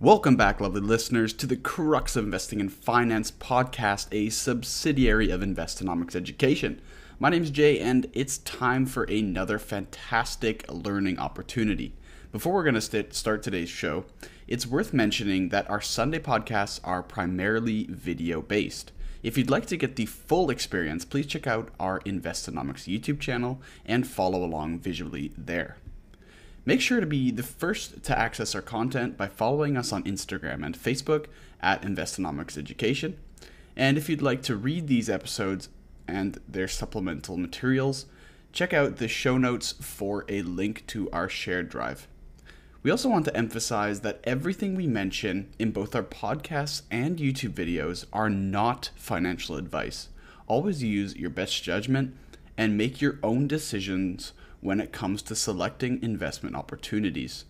Welcome back, lovely listeners, to the Crux of Investing and Finance podcast, a subsidiary of Investonomics Education. My name is Jay, and it's time for another fantastic learning opportunity. Before we're going to st- start today's show, it's worth mentioning that our Sunday podcasts are primarily video based. If you'd like to get the full experience, please check out our Investonomics YouTube channel and follow along visually there. Make sure to be the first to access our content by following us on Instagram and Facebook at Investonomics Education. And if you'd like to read these episodes and their supplemental materials, check out the show notes for a link to our shared drive. We also want to emphasize that everything we mention in both our podcasts and YouTube videos are not financial advice. Always use your best judgment and make your own decisions when it comes to selecting investment opportunities.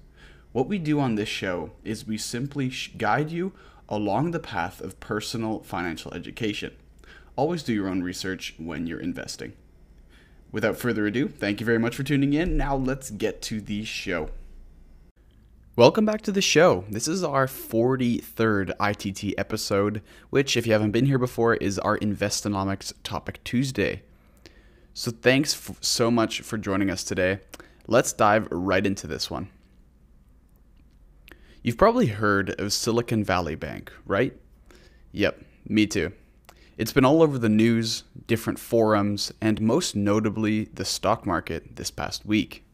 What we do on this show is we simply guide you along the path of personal financial education. Always do your own research when you're investing. Without further ado, thank you very much for tuning in. Now let's get to the show. Welcome back to the show. This is our 43rd ITT episode, which, if you haven't been here before, is our Investonomics Topic Tuesday. So, thanks f- so much for joining us today. Let's dive right into this one. You've probably heard of Silicon Valley Bank, right? Yep, me too. It's been all over the news, different forums, and most notably the stock market this past week.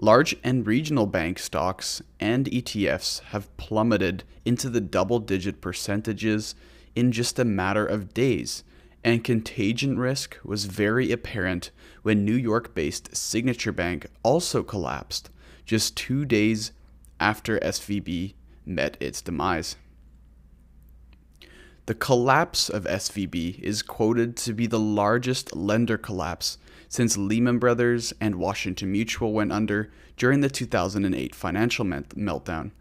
Large and regional bank stocks and ETFs have plummeted into the double digit percentages in just a matter of days and contagion risk was very apparent when New York based Signature Bank also collapsed just two days after SVB met its demise. The collapse of SVB is quoted to be the largest lender collapse since Lehman Brothers and Washington Mutual went under during the 2008 financial meltdown,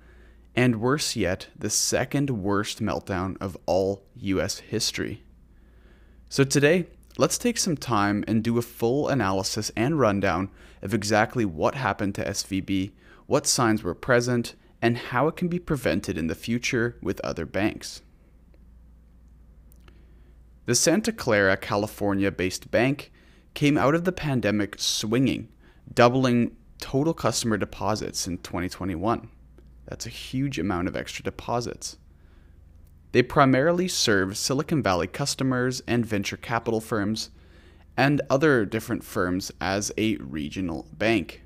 and worse yet, the second worst meltdown of all US history. So today, let's take some time and do a full analysis and rundown of exactly what happened to SVB, what signs were present, and how it can be prevented in the future with other banks. The Santa Clara, California based bank came out of the pandemic swinging, doubling total customer deposits in 2021. That's a huge amount of extra deposits. They primarily serve Silicon Valley customers and venture capital firms and other different firms as a regional bank.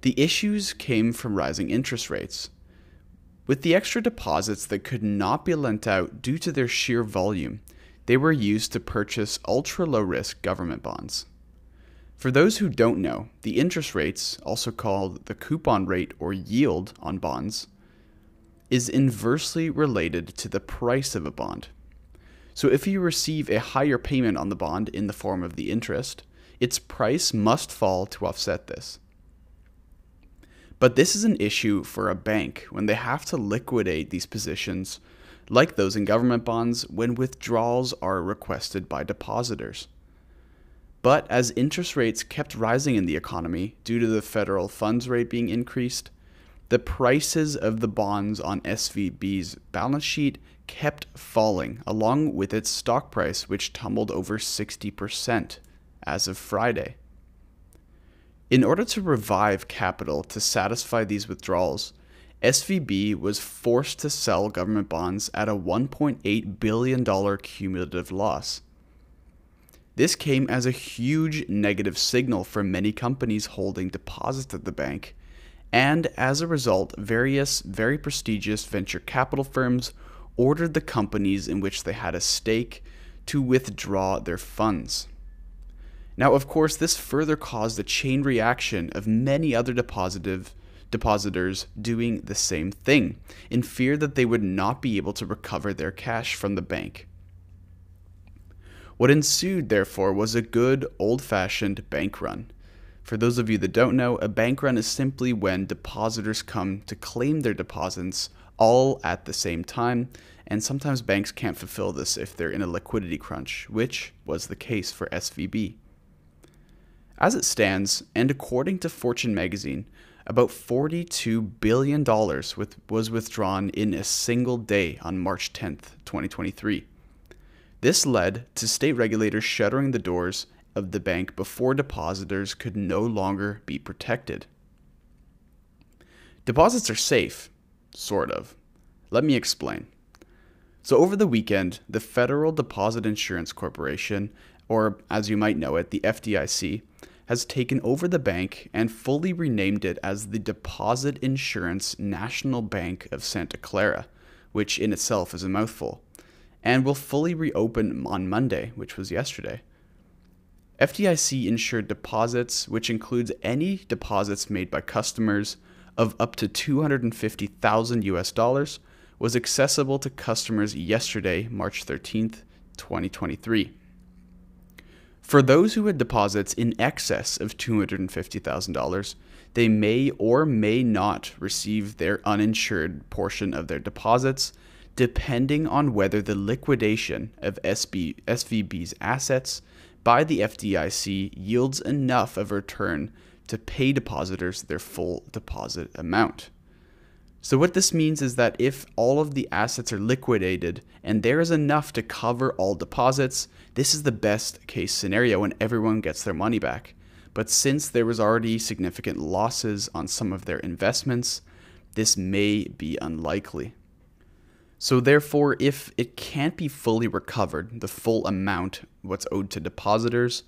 The issues came from rising interest rates. With the extra deposits that could not be lent out due to their sheer volume, they were used to purchase ultra low risk government bonds. For those who don't know, the interest rates, also called the coupon rate or yield on bonds, is inversely related to the price of a bond. So if you receive a higher payment on the bond in the form of the interest, its price must fall to offset this. But this is an issue for a bank when they have to liquidate these positions, like those in government bonds, when withdrawals are requested by depositors. But as interest rates kept rising in the economy due to the federal funds rate being increased, the prices of the bonds on SVB's balance sheet kept falling, along with its stock price, which tumbled over 60% as of Friday. In order to revive capital to satisfy these withdrawals, SVB was forced to sell government bonds at a $1.8 billion cumulative loss. This came as a huge negative signal for many companies holding deposits at the bank and as a result, various very prestigious venture capital firms ordered the companies in which they had a stake to withdraw their funds. Now, of course, this further caused a chain reaction of many other depositors doing the same thing, in fear that they would not be able to recover their cash from the bank. What ensued, therefore, was a good old fashioned bank run for those of you that don't know, a bank run is simply when depositors come to claim their deposits all at the same time, and sometimes banks can't fulfill this if they're in a liquidity crunch, which was the case for SVB. As it stands, and according to Fortune magazine, about $42 billion with, was withdrawn in a single day on March 10th, 2023. This led to state regulators shuttering the doors of the bank before depositors could no longer be protected. Deposits are safe, sort of. Let me explain. So, over the weekend, the Federal Deposit Insurance Corporation, or as you might know it, the FDIC, has taken over the bank and fully renamed it as the Deposit Insurance National Bank of Santa Clara, which in itself is a mouthful, and will fully reopen on Monday, which was yesterday. FDIC insured deposits, which includes any deposits made by customers of up to 250,000 US dollars, was accessible to customers yesterday, March 13th, 2023. For those who had deposits in excess of $250,000, they may or may not receive their uninsured portion of their deposits, depending on whether the liquidation of SB, SVB's assets by the FDIC yields enough of return to pay depositors their full deposit amount. So, what this means is that if all of the assets are liquidated and there is enough to cover all deposits, this is the best case scenario when everyone gets their money back. But since there was already significant losses on some of their investments, this may be unlikely. So, therefore, if it can't be fully recovered, the full amount, what's owed to depositors,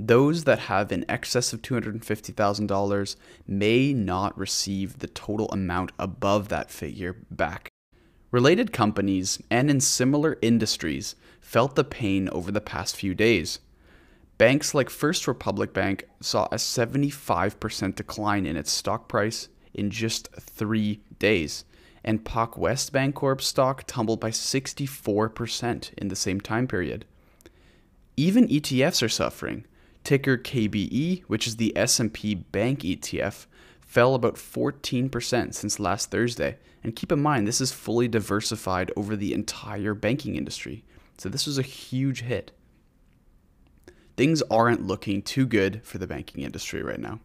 those that have in excess of $250,000 may not receive the total amount above that figure back. Related companies and in similar industries felt the pain over the past few days. Banks like First Republic Bank saw a 75% decline in its stock price in just three days, and PacWest Bancorp stock tumbled by 64% in the same time period. Even ETFs are suffering Ticker KBE, which is the S&P Bank ETF, fell about 14% since last Thursday. And keep in mind, this is fully diversified over the entire banking industry. So this was a huge hit. Things aren't looking too good for the banking industry right now.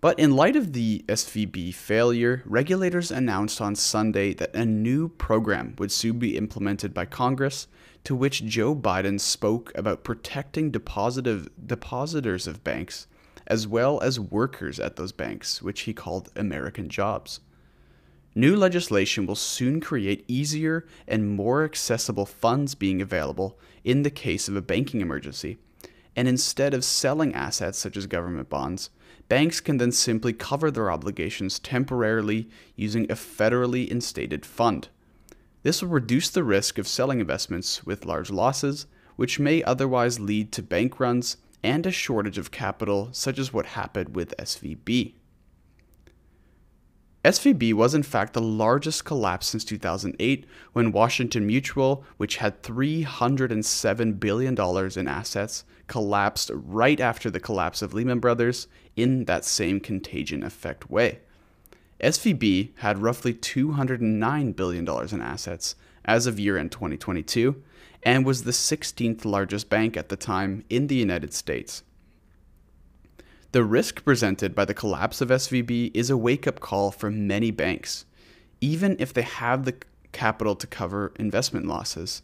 But in light of the SVB failure, regulators announced on Sunday that a new program would soon be implemented by Congress, to which Joe Biden spoke about protecting depositors of banks, as well as workers at those banks, which he called American jobs. New legislation will soon create easier and more accessible funds being available in the case of a banking emergency. And instead of selling assets such as government bonds, banks can then simply cover their obligations temporarily using a federally instated fund. This will reduce the risk of selling investments with large losses, which may otherwise lead to bank runs and a shortage of capital, such as what happened with SVB. SVB was in fact the largest collapse since 2008 when Washington Mutual, which had $307 billion in assets, collapsed right after the collapse of Lehman Brothers in that same contagion effect way. SVB had roughly $209 billion in assets as of year end 2022 and was the 16th largest bank at the time in the United States. The risk presented by the collapse of SVB is a wake up call for many banks, even if they have the capital to cover investment losses.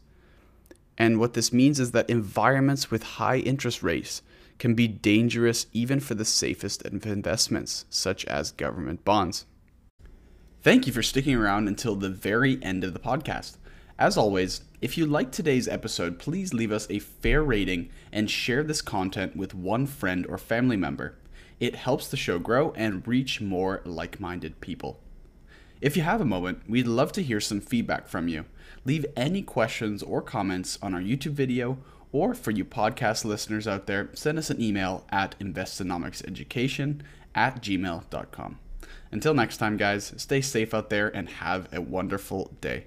And what this means is that environments with high interest rates can be dangerous even for the safest of investments, such as government bonds. Thank you for sticking around until the very end of the podcast. As always, if you liked today's episode, please leave us a fair rating and share this content with one friend or family member. It helps the show grow and reach more like minded people. If you have a moment, we'd love to hear some feedback from you. Leave any questions or comments on our YouTube video, or for you podcast listeners out there, send us an email at investonomicseducation at gmail.com. Until next time, guys, stay safe out there and have a wonderful day.